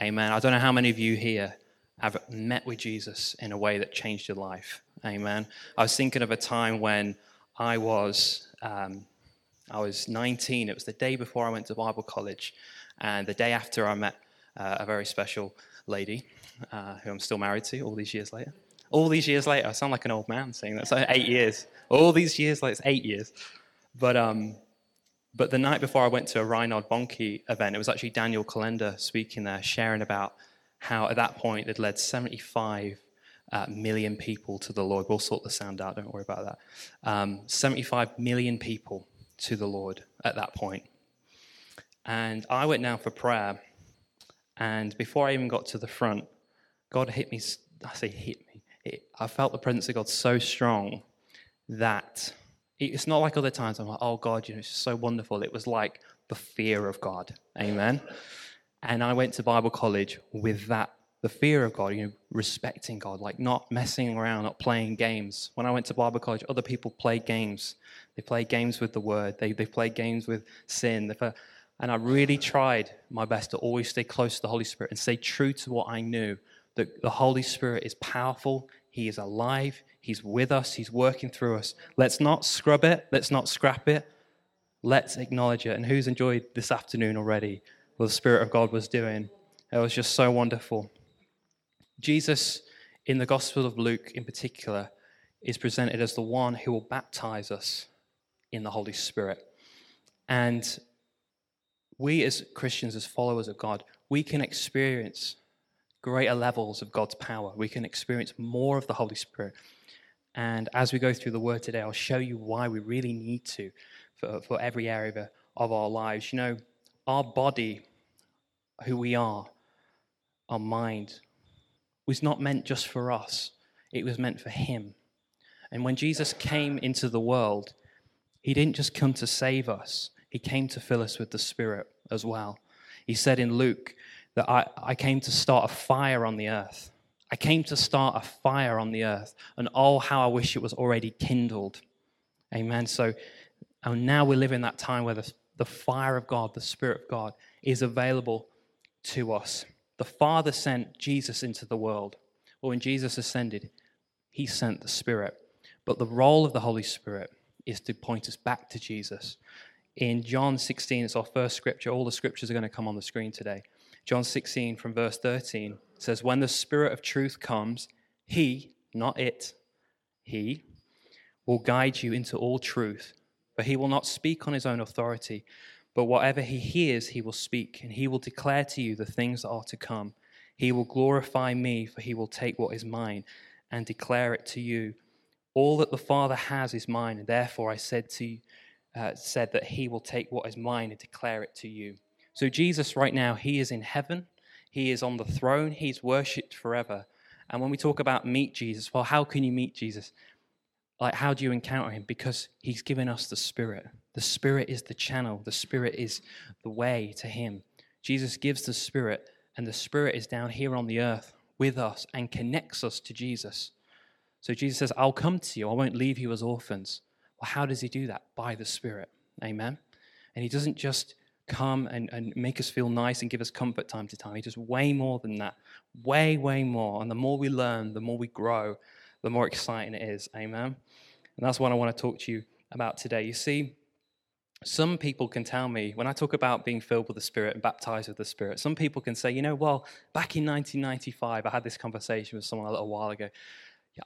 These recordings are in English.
Amen. I don't know how many of you here have met with Jesus in a way that changed your life. Amen. I was thinking of a time when I was um, I was 19. It was the day before I went to Bible college, and the day after I met uh, a very special lady uh, who I'm still married to all these years later. All these years later, I sound like an old man saying that. So eight years. All these years later, it's eight years. But um, but the night before I went to a Reinhard Bonnke event, it was actually Daniel Kolenda speaking there, sharing about how at that point they'd led 75 uh, million people to the Lord. We'll sort the sound out, don't worry about that. Um, 75 million people to the Lord at that point. And I went down for prayer, and before I even got to the front, God hit me. I say hit me. It, I felt the presence of God so strong that it's not like other times I'm like, oh God, you know, it's so wonderful. It was like the fear of God. Amen. And I went to Bible college with that, the fear of God, you know, respecting God, like not messing around, not playing games. When I went to Bible college, other people play games. They play games with the word, they, they play games with sin. And I really tried my best to always stay close to the Holy Spirit and stay true to what I knew that the Holy Spirit is powerful, He is alive, He's with us, He's working through us. Let's not scrub it, let's not scrap it, let's acknowledge it. And who's enjoyed this afternoon already what the Spirit of God was doing? It was just so wonderful. Jesus, in the Gospel of Luke in particular, is presented as the one who will baptize us in the Holy Spirit. And we, as Christians, as followers of God, we can experience greater levels of God's power. We can experience more of the Holy Spirit. And as we go through the word today, I'll show you why we really need to for, for every area of our lives. You know, our body, who we are, our mind, was not meant just for us, it was meant for Him. And when Jesus came into the world, He didn't just come to save us, He came to fill us with the Spirit as well. He said in Luke that I, I came to start a fire on the earth. I came to start a fire on the earth, and oh, how I wish it was already kindled. Amen. So and now we live in that time where the, the fire of God, the Spirit of God, is available to us. The Father sent Jesus into the world. Well, when Jesus ascended, he sent the Spirit. But the role of the Holy Spirit is to point us back to Jesus. In John 16, it's our first scripture. All the scriptures are going to come on the screen today. John 16, from verse 13, says, When the Spirit of truth comes, he, not it, he, will guide you into all truth. For he will not speak on his own authority, but whatever he hears, he will speak, and he will declare to you the things that are to come. He will glorify me, for he will take what is mine and declare it to you. All that the Father has is mine, and therefore I said to you, uh, said that he will take what is mine and declare it to you. So, Jesus, right now, he is in heaven, he is on the throne, he's worshipped forever. And when we talk about meet Jesus, well, how can you meet Jesus? Like, how do you encounter him? Because he's given us the Spirit. The Spirit is the channel, the Spirit is the way to him. Jesus gives the Spirit, and the Spirit is down here on the earth with us and connects us to Jesus. So Jesus says, I'll come to you. I won't leave you as orphans. Well, how does he do that? By the Spirit. Amen. And he doesn't just come and, and make us feel nice and give us comfort time to time. He does way more than that. Way, way more. And the more we learn, the more we grow, the more exciting it is. Amen. And that's what I want to talk to you about today. You see, some people can tell me when I talk about being filled with the Spirit and baptized with the Spirit, some people can say, you know, well, back in 1995, I had this conversation with someone a little while ago.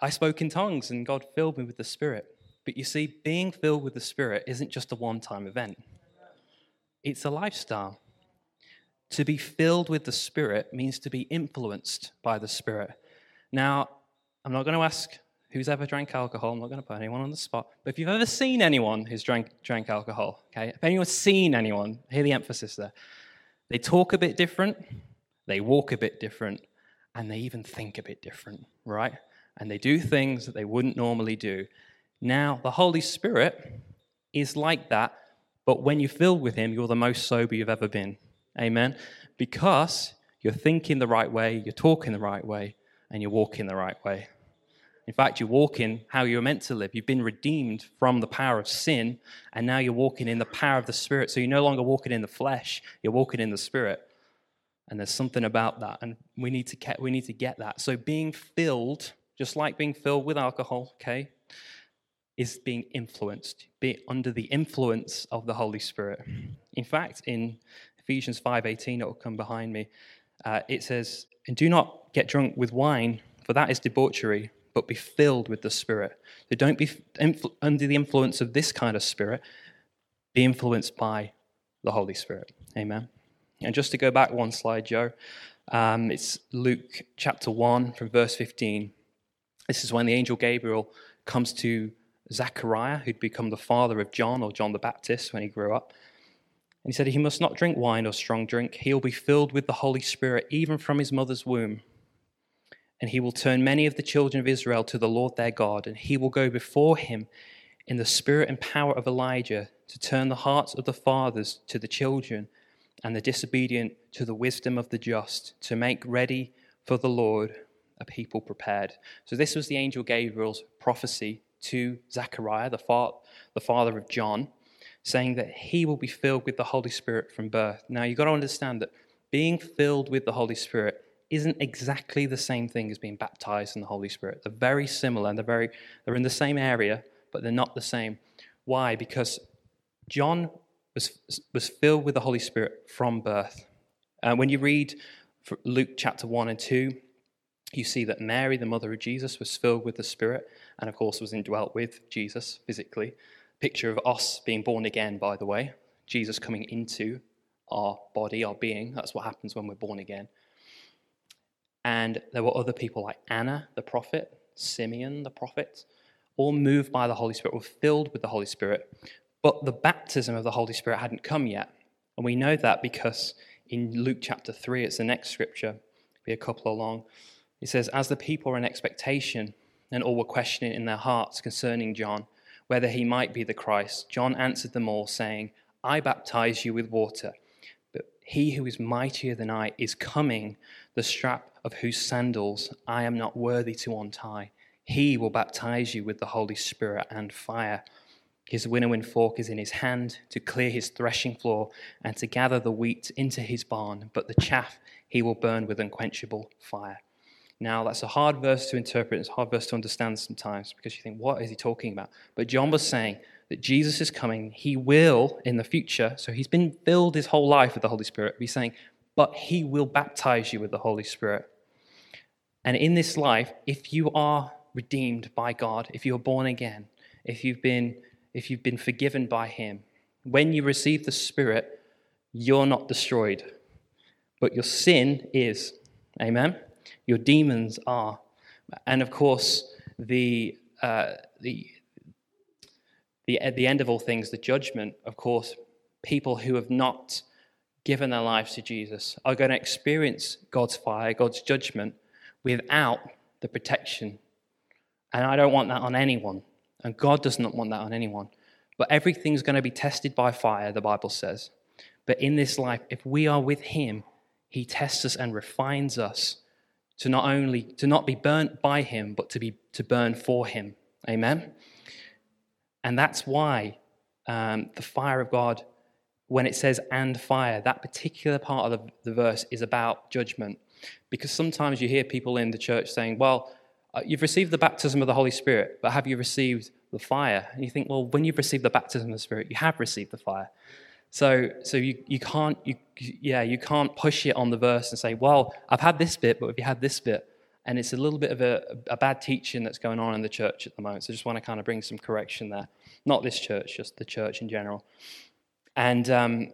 I spoke in tongues and God filled me with the Spirit. But you see, being filled with the Spirit isn't just a one time event it's a lifestyle. To be filled with the Spirit means to be influenced by the Spirit. Now, I'm not going to ask who's ever drank alcohol. I'm not going to put anyone on the spot. But if you've ever seen anyone who's drank, drank alcohol, okay, if anyone's seen anyone, hear the emphasis there. They talk a bit different, they walk a bit different, and they even think a bit different, right? And they do things that they wouldn't normally do. Now, the Holy Spirit is like that, but when you're filled with Him, you're the most sober you've ever been. Amen? Because you're thinking the right way, you're talking the right way, and you're walking the right way. In fact, you're walking how you're meant to live. You've been redeemed from the power of sin, and now you're walking in the power of the Spirit. So you're no longer walking in the flesh, you're walking in the Spirit. And there's something about that, and we need to get, we need to get that. So being filled, just like being filled with alcohol, okay, is being influenced, be under the influence of the Holy Spirit. In fact, in Ephesians 5:18, it will come behind me. Uh, it says, "And do not get drunk with wine, for that is debauchery, but be filled with the Spirit." So don't be influ- under the influence of this kind of spirit. Be influenced by the Holy Spirit. Amen. And just to go back one slide, Joe, um, it's Luke chapter 1 from verse 15. This is when the angel Gabriel comes to Zachariah, who'd become the father of John or John the Baptist when he grew up. And he said, He must not drink wine or strong drink. He'll be filled with the Holy Spirit even from his mother's womb. And he will turn many of the children of Israel to the Lord their God, and he will go before him in the spirit and power of Elijah to turn the hearts of the fathers to the children and the disobedient to the wisdom of the just, to make ready for the Lord a people prepared. So, this was the angel Gabriel's prophecy to Zechariah, the, fa- the father of John, saying that he will be filled with the Holy Spirit from birth. Now, you've got to understand that being filled with the Holy Spirit isn't exactly the same thing as being baptized in the Holy Spirit. They're very similar and they're, very, they're in the same area, but they're not the same. Why? Because John was, was filled with the Holy Spirit from birth. Uh, when you read Luke chapter 1 and 2, you see that Mary, the mother of Jesus, was filled with the Spirit and, of course, was indwelt with Jesus physically. Picture of us being born again, by the way. Jesus coming into our body, our being. That's what happens when we're born again. And there were other people like Anna, the prophet, Simeon, the prophet, all moved by the Holy Spirit, were filled with the Holy Spirit. But the baptism of the Holy Spirit hadn't come yet. And we know that because in Luke chapter 3, it's the next scripture, be a couple along. He says, As the people were in expectation, and all were questioning in their hearts concerning John, whether he might be the Christ, John answered them all, saying, I baptize you with water, but he who is mightier than I is coming, the strap of whose sandals I am not worthy to untie. He will baptize you with the Holy Spirit and fire. His winnowing fork is in his hand to clear his threshing floor and to gather the wheat into his barn, but the chaff he will burn with unquenchable fire. Now, that's a hard verse to interpret. It's a hard verse to understand sometimes because you think, what is he talking about? But John was saying that Jesus is coming. He will in the future. So he's been filled his whole life with the Holy Spirit. He's saying, but he will baptize you with the Holy Spirit. And in this life, if you are redeemed by God, if you're born again, if you've been, if you've been forgiven by him, when you receive the Spirit, you're not destroyed. But your sin is. Amen? Your demons are. And of course, the, uh, the, the, at the end of all things, the judgment, of course, people who have not given their lives to Jesus are going to experience God's fire, God's judgment, without the protection. And I don't want that on anyone. And God does not want that on anyone. But everything's going to be tested by fire, the Bible says. But in this life, if we are with Him, He tests us and refines us to not only to not be burnt by him but to be to burn for him. Amen? And that's why um, the fire of god when it says and fire that particular part of the, the verse is about judgment. Because sometimes you hear people in the church saying well uh, you've received the baptism of the holy spirit but have you received the fire? And you think well when you've received the baptism of the spirit you have received the fire so, so you, you can't, you, yeah, you can't push it on the verse and say, well, I've had this bit, but have you had this bit? And it's a little bit of a, a bad teaching that's going on in the church at the moment. So I just want to kind of bring some correction there. Not this church, just the church in general. And um,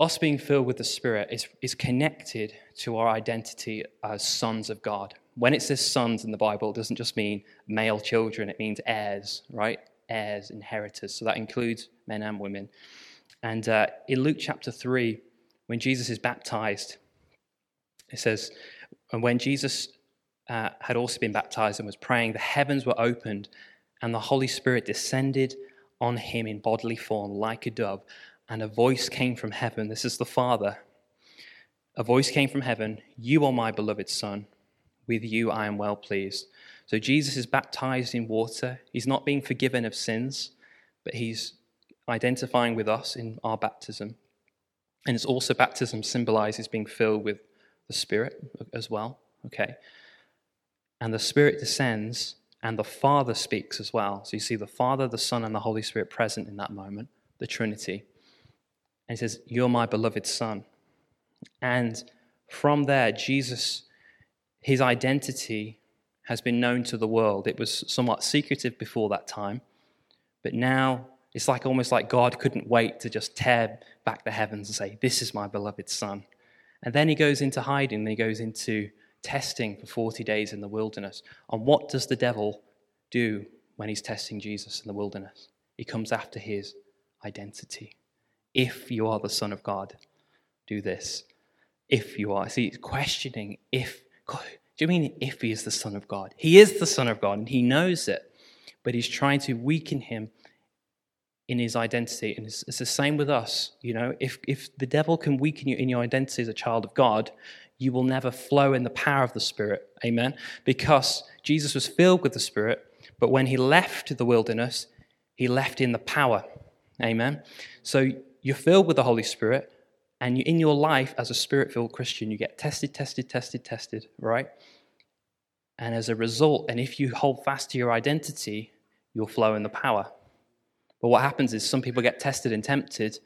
us being filled with the Spirit is, is connected to our identity as sons of God. When it says sons in the Bible, it doesn't just mean male children, it means heirs, right? Heirs, inheritors. So that includes men and women. And uh, in Luke chapter 3, when Jesus is baptized, it says, And when Jesus uh, had also been baptized and was praying, the heavens were opened, and the Holy Spirit descended on him in bodily form like a dove, and a voice came from heaven. This is the Father. A voice came from heaven You are my beloved Son. With you I am well pleased. So Jesus is baptized in water. He's not being forgiven of sins, but he's identifying with us in our baptism. And it's also baptism symbolizes being filled with the Spirit as well. Okay. And the Spirit descends and the Father speaks as well. So you see the Father, the Son, and the Holy Spirit present in that moment, the Trinity. And he says, You're my beloved Son. And from there, Jesus, his identity has been known to the world. It was somewhat secretive before that time, but now it's like almost like God couldn't wait to just tear back the heavens and say, This is my beloved Son. And then he goes into hiding, and he goes into testing for 40 days in the wilderness. And what does the devil do when he's testing Jesus in the wilderness? He comes after his identity. If you are the Son of God, do this. If you are. See, he's questioning if. God, do you mean if he is the Son of God? He is the Son of God and he knows it, but he's trying to weaken him in his identity. And it's, it's, the same with us. You know, if, if the devil can weaken you in your identity as a child of God, you will never flow in the power of the Spirit. Amen. Because Jesus was filled with the Spirit, but when he left the wilderness, he left in the power. Amen. So you're filled with the Holy Spirit, and you, in your life as a spirit filled Christian, you get tested, tested, tested, tested, right? And as a result, and if you hold fast to your identity, you'll flow in the power. But what happens is some people get tested and tempted,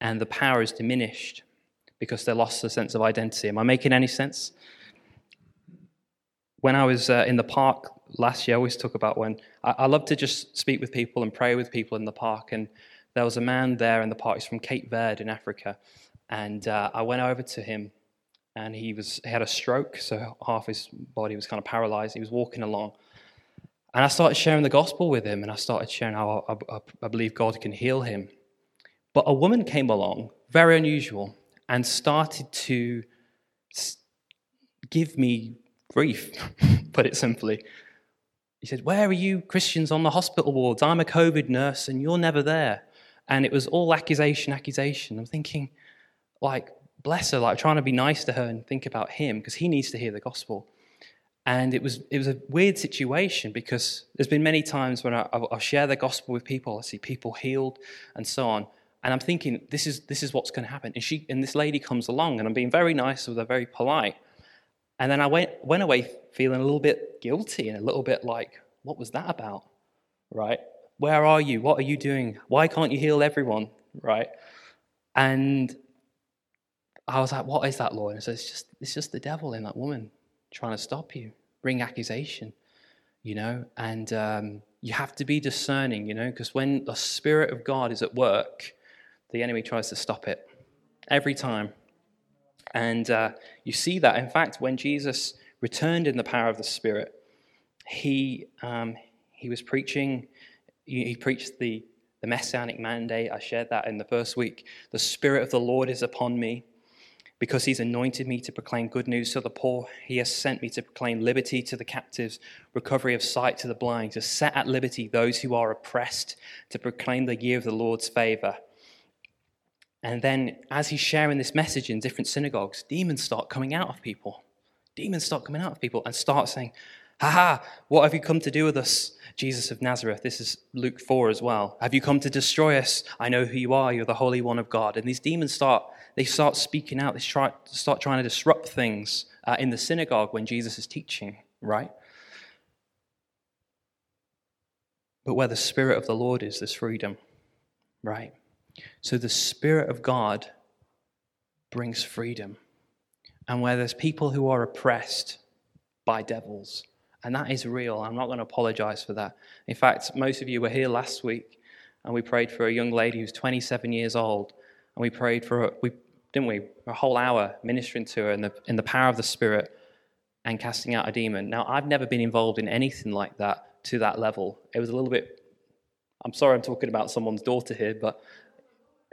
and the power is diminished because they lost the sense of identity. Am I making any sense? When I was uh, in the park last year, I always talk about when I, I, love to just speak with people and pray with people in the park. And there was a man there in the park. He's from Cape Verde in Africa. And uh, I went over to him, and he, was, he had a stroke, so half his body was kind of paralyzed. He was walking along. And I started sharing the gospel with him, and I started sharing how I, I, I believe God can heal him. But a woman came along, very unusual, and started to give me grief, put it simply. He said, Where are you Christians on the hospital wards? I'm a COVID nurse and you're never there. And it was all accusation, accusation. I'm thinking, like, bless her, like trying to be nice to her and think about him because he needs to hear the gospel. And it was, it was a weird situation because there's been many times when I, I'll share the gospel with people, I see people healed and so on. And I'm thinking, this is, this is what's going to happen. And, she, and this lady comes along, and I'm being very nice with her, very polite. And then I went, went away feeling a little bit guilty and a little bit like, what was that about? Right? Where are you? What are you doing? Why can't you heal everyone? Right? And I was like, what is that, Lord? And so it's just, it's just the devil in that woman trying to stop you, bring accusation, you know? And um, you have to be discerning, you know, because when the Spirit of God is at work, the enemy tries to stop it every time. And uh, you see that, in fact, when Jesus returned in the power of the Spirit, he, um, he was preaching, he preached the, the messianic mandate. I shared that in the first week. The Spirit of the Lord is upon me because he's anointed me to proclaim good news to the poor. He has sent me to proclaim liberty to the captives, recovery of sight to the blind, to set at liberty those who are oppressed, to proclaim the year of the Lord's favor. And then, as he's sharing this message in different synagogues, demons start coming out of people. Demons start coming out of people and start saying, Ha ha, what have you come to do with us, Jesus of Nazareth? This is Luke 4 as well. Have you come to destroy us? I know who you are. You're the Holy One of God. And these demons start, they start speaking out. They try, start trying to disrupt things uh, in the synagogue when Jesus is teaching, right? But where the Spirit of the Lord is, there's freedom, right? So the Spirit of God brings freedom. And where there's people who are oppressed by devils, and that is real. I'm not going to apologize for that. In fact, most of you were here last week, and we prayed for a young lady who's 27 years old, and we prayed for her, we didn't we a whole hour ministering to her in the in the power of the Spirit and casting out a demon. Now, I've never been involved in anything like that to that level. It was a little bit. I'm sorry, I'm talking about someone's daughter here, but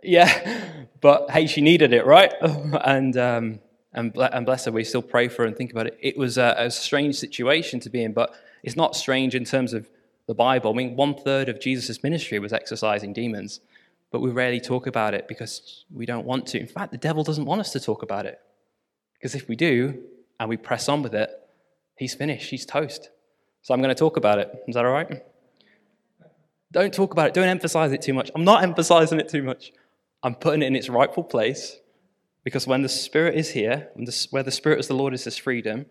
yeah, but hey, she needed it, right? and um, and, and bless her, we still pray for her and think about it. It was a, a strange situation to be in, but it's not strange in terms of the Bible. I mean, one third of Jesus' ministry was exorcising demons, but we rarely talk about it because we don't want to. In fact, the devil doesn't want us to talk about it. Because if we do and we press on with it, he's finished, he's toast. So I'm going to talk about it. Is that all right? Don't talk about it, don't emphasize it too much. I'm not emphasizing it too much. I'm putting it in its rightful place because when the Spirit is here, the, where the Spirit of the Lord is, there's freedom.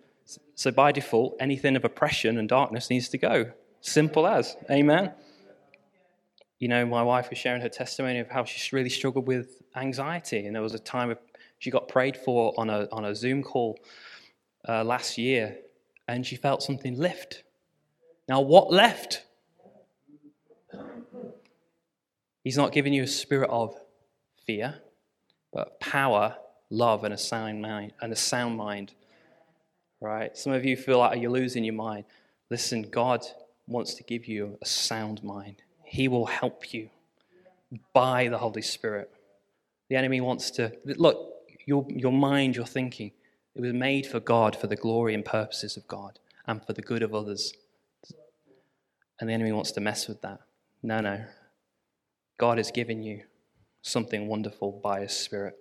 So by default, anything of oppression and darkness needs to go. Simple as. Amen. You know, my wife was sharing her testimony of how she really struggled with anxiety, and there was a time of, she got prayed for on a on a Zoom call uh, last year, and she felt something lift. Now, what left? He's not giving you a spirit of fear, but power, love, and a sound mind. And a sound mind. Right? Some of you feel like you're losing your mind. Listen, God wants to give you a sound mind. He will help you by the Holy Spirit. The enemy wants to look, your, your mind, your thinking, it was made for God, for the glory and purposes of God, and for the good of others. And the enemy wants to mess with that. No, no. God has given you something wonderful by his Spirit.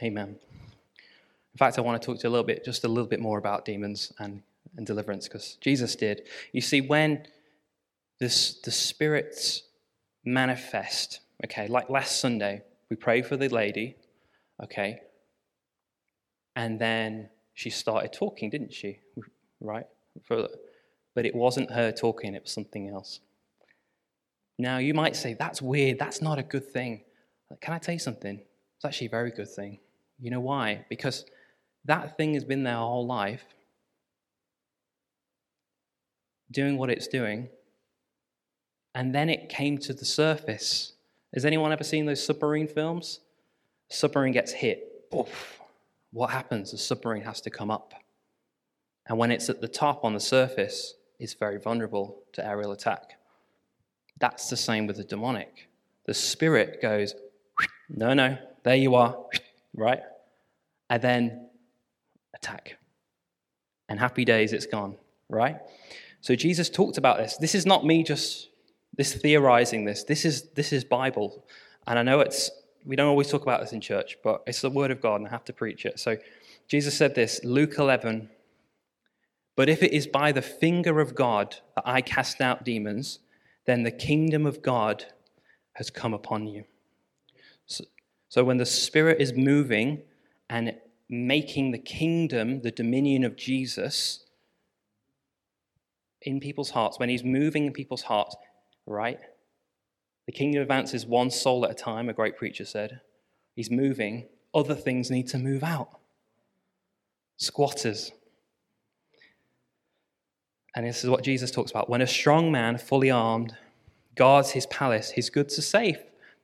Amen. In fact, I want to talk to you a little bit, just a little bit more about demons and, and deliverance, because Jesus did. You see, when this, the spirits manifest, okay, like last Sunday, we prayed for the lady, okay, and then she started talking, didn't she? Right? But it wasn't her talking, it was something else. Now, you might say, that's weird, that's not a good thing. Can I tell you something? It's actually a very good thing. You know why? Because that thing has been there our whole life, doing what it's doing, and then it came to the surface. Has anyone ever seen those submarine films? Submarine gets hit. Poof. What happens? The submarine has to come up. And when it's at the top on the surface, it's very vulnerable to aerial attack. That's the same with the demonic. The spirit goes, no, no, there you are, right? And then attack. And happy days, it's gone, right? So Jesus talked about this. This is not me just this theorizing this. This is this is Bible. And I know it's we don't always talk about this in church, but it's the word of God and I have to preach it. So Jesus said this, Luke 11, but if it is by the finger of God that I cast out demons, then the kingdom of God has come upon you. So, so when the Spirit is moving and making the kingdom, the dominion of Jesus in people's hearts, when He's moving in people's hearts, right? The kingdom advances one soul at a time, a great preacher said. He's moving, other things need to move out. Squatters, and this is what Jesus talks about. When a strong man, fully armed, guards his palace, his goods are safe.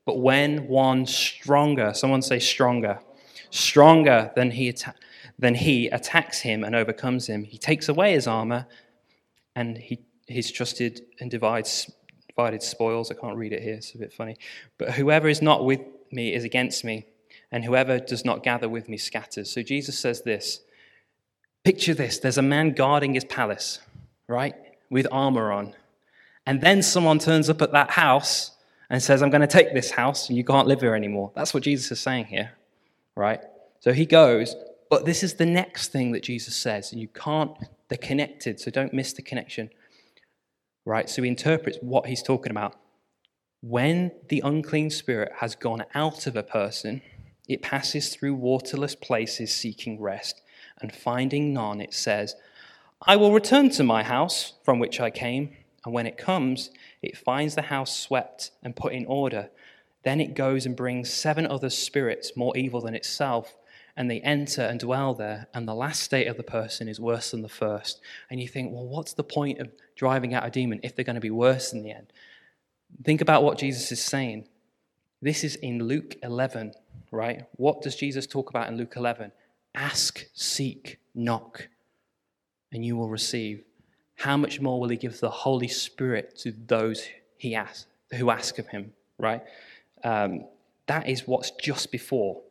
But when one stronger, someone say stronger, stronger than he, atta- than he attacks him and overcomes him, he takes away his armor and he, he's trusted and divides divided spoils. I can't read it here, it's a bit funny. But whoever is not with me is against me, and whoever does not gather with me scatters. So Jesus says this Picture this there's a man guarding his palace right, with armor on. And then someone turns up at that house and says, I'm going to take this house and you can't live here anymore. That's what Jesus is saying here, right? So he goes, but this is the next thing that Jesus says, and you can't, they're connected, so don't miss the connection, right? So he interprets what he's talking about. When the unclean spirit has gone out of a person, it passes through waterless places seeking rest, and finding none, it says, I will return to my house from which I came. And when it comes, it finds the house swept and put in order. Then it goes and brings seven other spirits more evil than itself, and they enter and dwell there. And the last state of the person is worse than the first. And you think, well, what's the point of driving out a demon if they're going to be worse in the end? Think about what Jesus is saying. This is in Luke 11, right? What does Jesus talk about in Luke 11? Ask, seek, knock and you will receive. How much more will he give the Holy Spirit to those he asks, who ask of him, right? Um, that is what's just before.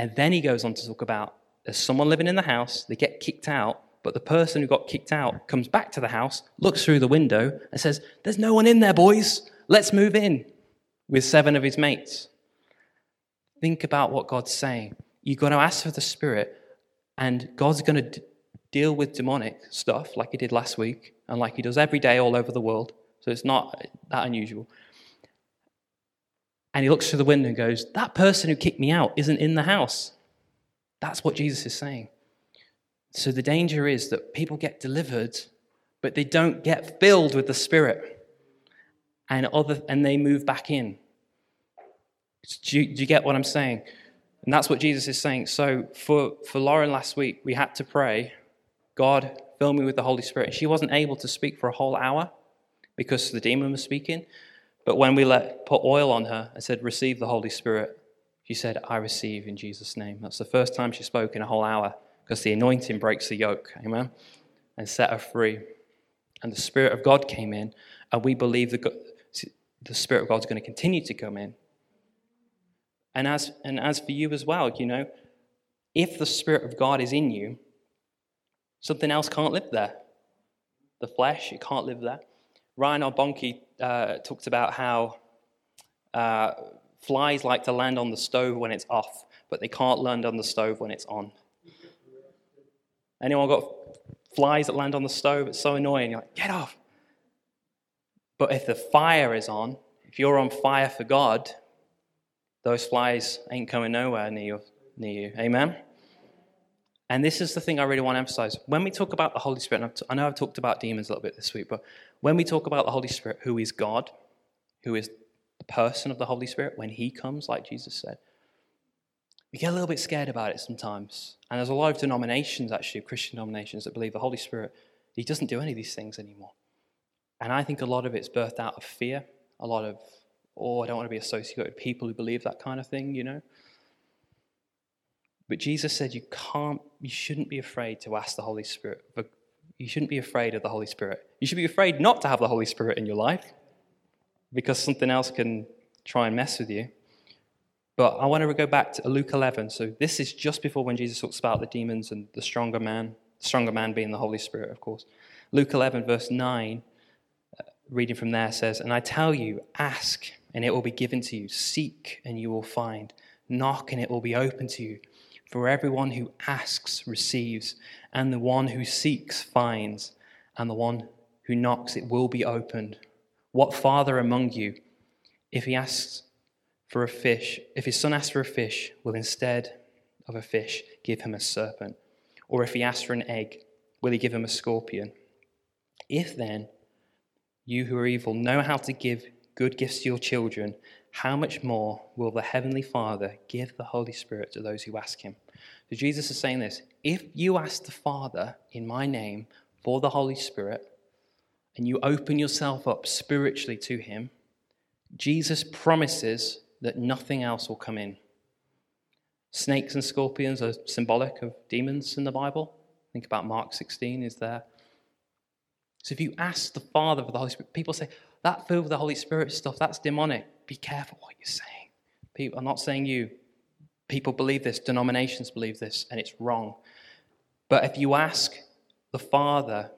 And then he goes on to talk about there's someone living in the house, they get kicked out, but the person who got kicked out comes back to the house, looks through the window, and says, There's no one in there, boys. Let's move in with seven of his mates. Think about what God's saying. You've got to ask for the Spirit, and God's going to deal with demonic stuff like he did last week and like he does every day all over the world. So it's not that unusual. And he looks through the window and goes, That person who kicked me out isn't in the house. That's what Jesus is saying. So the danger is that people get delivered, but they don't get filled with the Spirit. And, other, and they move back in. Do you, do you get what I'm saying? And that's what Jesus is saying. So for, for Lauren last week, we had to pray, God, fill me with the Holy Spirit. She wasn't able to speak for a whole hour because the demon was speaking. But when we let put oil on her and said, receive the Holy Spirit, she said, I receive in Jesus' name. That's the first time she spoke in a whole hour because the anointing breaks the yoke. Amen. And set her free. And the Spirit of God came in, and we believe the, the Spirit of God is going to continue to come in and as, and as for you as well, you know, if the Spirit of God is in you, something else can't live there. The flesh, it can't live there. Reinhard Bonnke uh, talked about how uh, flies like to land on the stove when it's off, but they can't land on the stove when it's on. Anyone got flies that land on the stove? It's so annoying. You're like, get off. But if the fire is on, if you're on fire for God, those flies ain't coming nowhere near you. Near you. Amen? And this is the thing I really want to emphasize. When we talk about the Holy Spirit, I know I've talked about demons a little bit this week, but when we talk about the Holy Spirit, who is God, who is the person of the Holy Spirit, when He comes, like Jesus said, we get a little bit scared about it sometimes. And there's a lot of denominations, actually, Christian denominations, that believe the Holy Spirit, He doesn't do any of these things anymore. And I think a lot of it's birthed out of fear, a lot of oh, I don't want to be associated with people who believe that kind of thing, you know. But Jesus said you can't, you shouldn't be afraid to ask the Holy Spirit. You shouldn't be afraid of the Holy Spirit. You should be afraid not to have the Holy Spirit in your life because something else can try and mess with you. But I want to go back to Luke 11. So this is just before when Jesus talks about the demons and the stronger man, the stronger man being the Holy Spirit, of course. Luke 11, verse 9, uh, reading from there says, And I tell you, ask and it will be given to you. Seek, and you will find. Knock, and it will be open to you. For everyone who asks receives, and the one who seeks finds, and the one who knocks it will be opened. What father among you, if he asks for a fish, if his son asks for a fish, will instead of a fish give him a serpent? Or if he asks for an egg, will he give him a scorpion? If then you who are evil know how to give good gifts to your children, how much more will the Heavenly Father give the Holy Spirit to those who ask Him? So Jesus is saying this if you ask the Father in my name for the Holy Spirit, and you open yourself up spiritually to Him, Jesus promises that nothing else will come in. Snakes and scorpions are symbolic of demons in the Bible. Think about Mark 16 is there. So if you ask the Father for the Holy Spirit, people say, that filled with the Holy Spirit stuff, that's demonic. Be careful what you're saying. People, I'm not saying you. People believe this, denominations believe this, and it's wrong. But if you ask the Father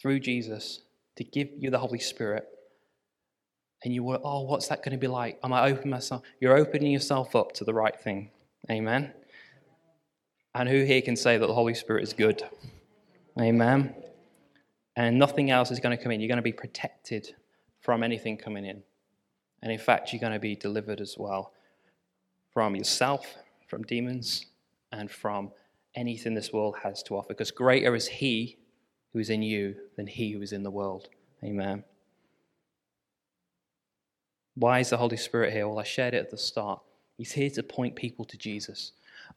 through Jesus to give you the Holy Spirit, and you were, oh, what's that going to be like? Am I opening myself? You're opening yourself up to the right thing. Amen. And who here can say that the Holy Spirit is good? Amen and nothing else is going to come in. You're going to be protected from anything coming in. And in fact, you're going to be delivered as well from yourself, from demons, and from anything this world has to offer. Because greater is He who is in you than He who is in the world. Amen. Why is the Holy Spirit here? Well, I shared it at the start. He's here to point people to Jesus.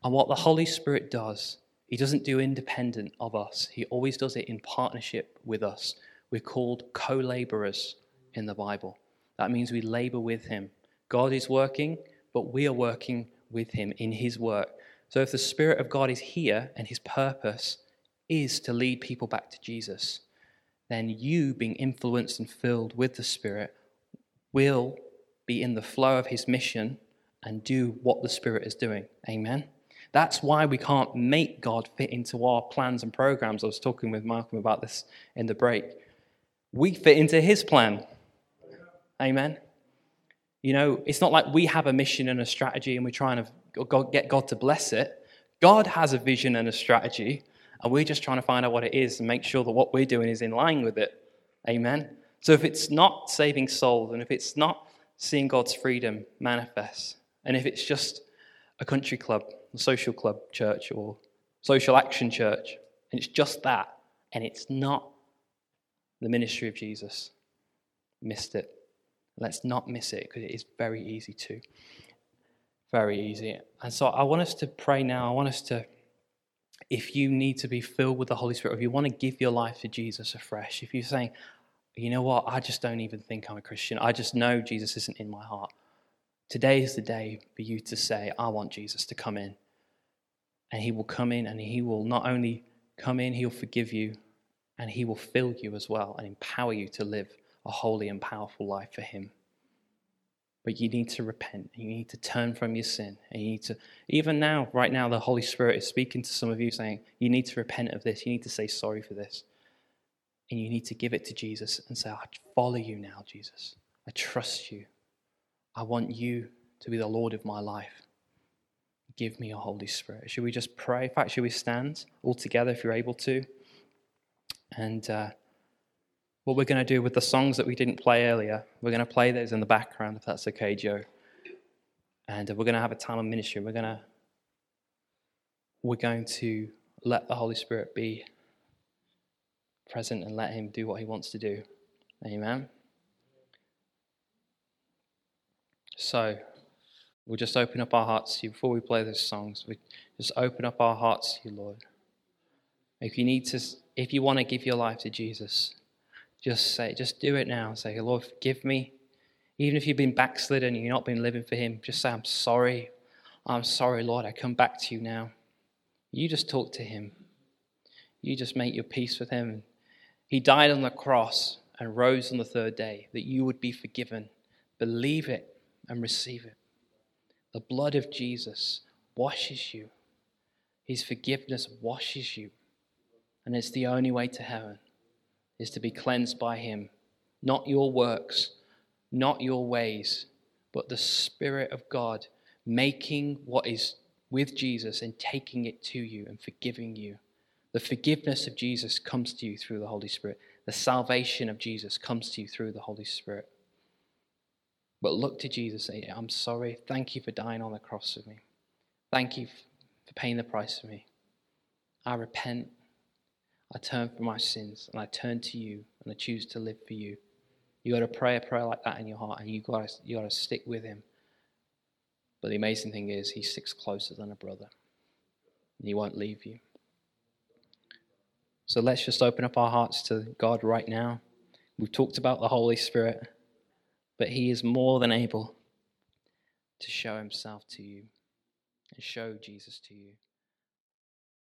And what the Holy Spirit does he doesn't do independent of us, He always does it in partnership with us. We're called co laborers in the Bible. That means we labor with Him. God is working, but we are working with Him in His work. So if the Spirit of God is here and His purpose is to lead people back to Jesus, then you, being influenced and filled with the Spirit, will be in the flow of His mission and do what the Spirit is doing. Amen. That's why we can't make God fit into our plans and programs. I was talking with Malcolm about this in the break. We fit into his plan. Amen. You know, it's not like we have a mission and a strategy and we're trying to get God to bless it. God has a vision and a strategy, and we're just trying to find out what it is and make sure that what we're doing is in line with it. Amen. So if it's not saving souls and if it's not seeing God's freedom manifest. And if it's just a country club, a social club church, or social action church, and it's just that, and it's not the ministry of Jesus, missed it. Let's not miss it because it is very easy to. Very easy. And so I want us to pray now. I want us to, if you need to be filled with the Holy Spirit, if you want to give your life to Jesus afresh, if you're saying, you know what, I just don't even think I'm a Christian, I just know Jesus isn't in my heart. Today is the day for you to say, I want Jesus to come in. And he will come in and he will not only come in, he'll forgive you and he will fill you as well and empower you to live a holy and powerful life for him. But you need to repent. You need to turn from your sin. And you need to, even now, right now, the Holy Spirit is speaking to some of you saying, you need to repent of this. You need to say sorry for this. And you need to give it to Jesus and say, I follow you now, Jesus. I trust you. I want you to be the Lord of my life. Give me your Holy Spirit. Should we just pray? In fact, should we stand all together if you're able to? And uh, what we're going to do with the songs that we didn't play earlier, we're going to play those in the background, if that's okay, Joe. And uh, we're going to have a time of ministry. We're going to we're going to let the Holy Spirit be present and let Him do what He wants to do. Amen. So, we'll just open up our hearts to you before we play those songs. We just open up our hearts to you, Lord. If you need to, if you want to give your life to Jesus, just say, just do it now. Say, Lord, forgive me. Even if you've been backslidden and you've not been living for Him, just say, I'm sorry. I'm sorry, Lord. I come back to you now. You just talk to Him. You just make your peace with Him. He died on the cross and rose on the third day that you would be forgiven. Believe it and receive it. The blood of Jesus washes you, His forgiveness washes you. And it's the only way to heaven is to be cleansed by Him. Not your works, not your ways, but the Spirit of God making what is with Jesus and taking it to you and forgiving you. The forgiveness of Jesus comes to you through the Holy Spirit. The salvation of Jesus comes to you through the Holy Spirit. But look to Jesus and say, I'm sorry. Thank you for dying on the cross for me. Thank you for paying the price for me. I repent. I turn from my sins and I turn to you and I choose to live for you. You got to pray a prayer like that in your heart and you got you got to stick with him. But the amazing thing is, he sticks closer than a brother and he won't leave you. So let's just open up our hearts to God right now. We've talked about the Holy Spirit, but he is more than able to show himself to you and show Jesus to you.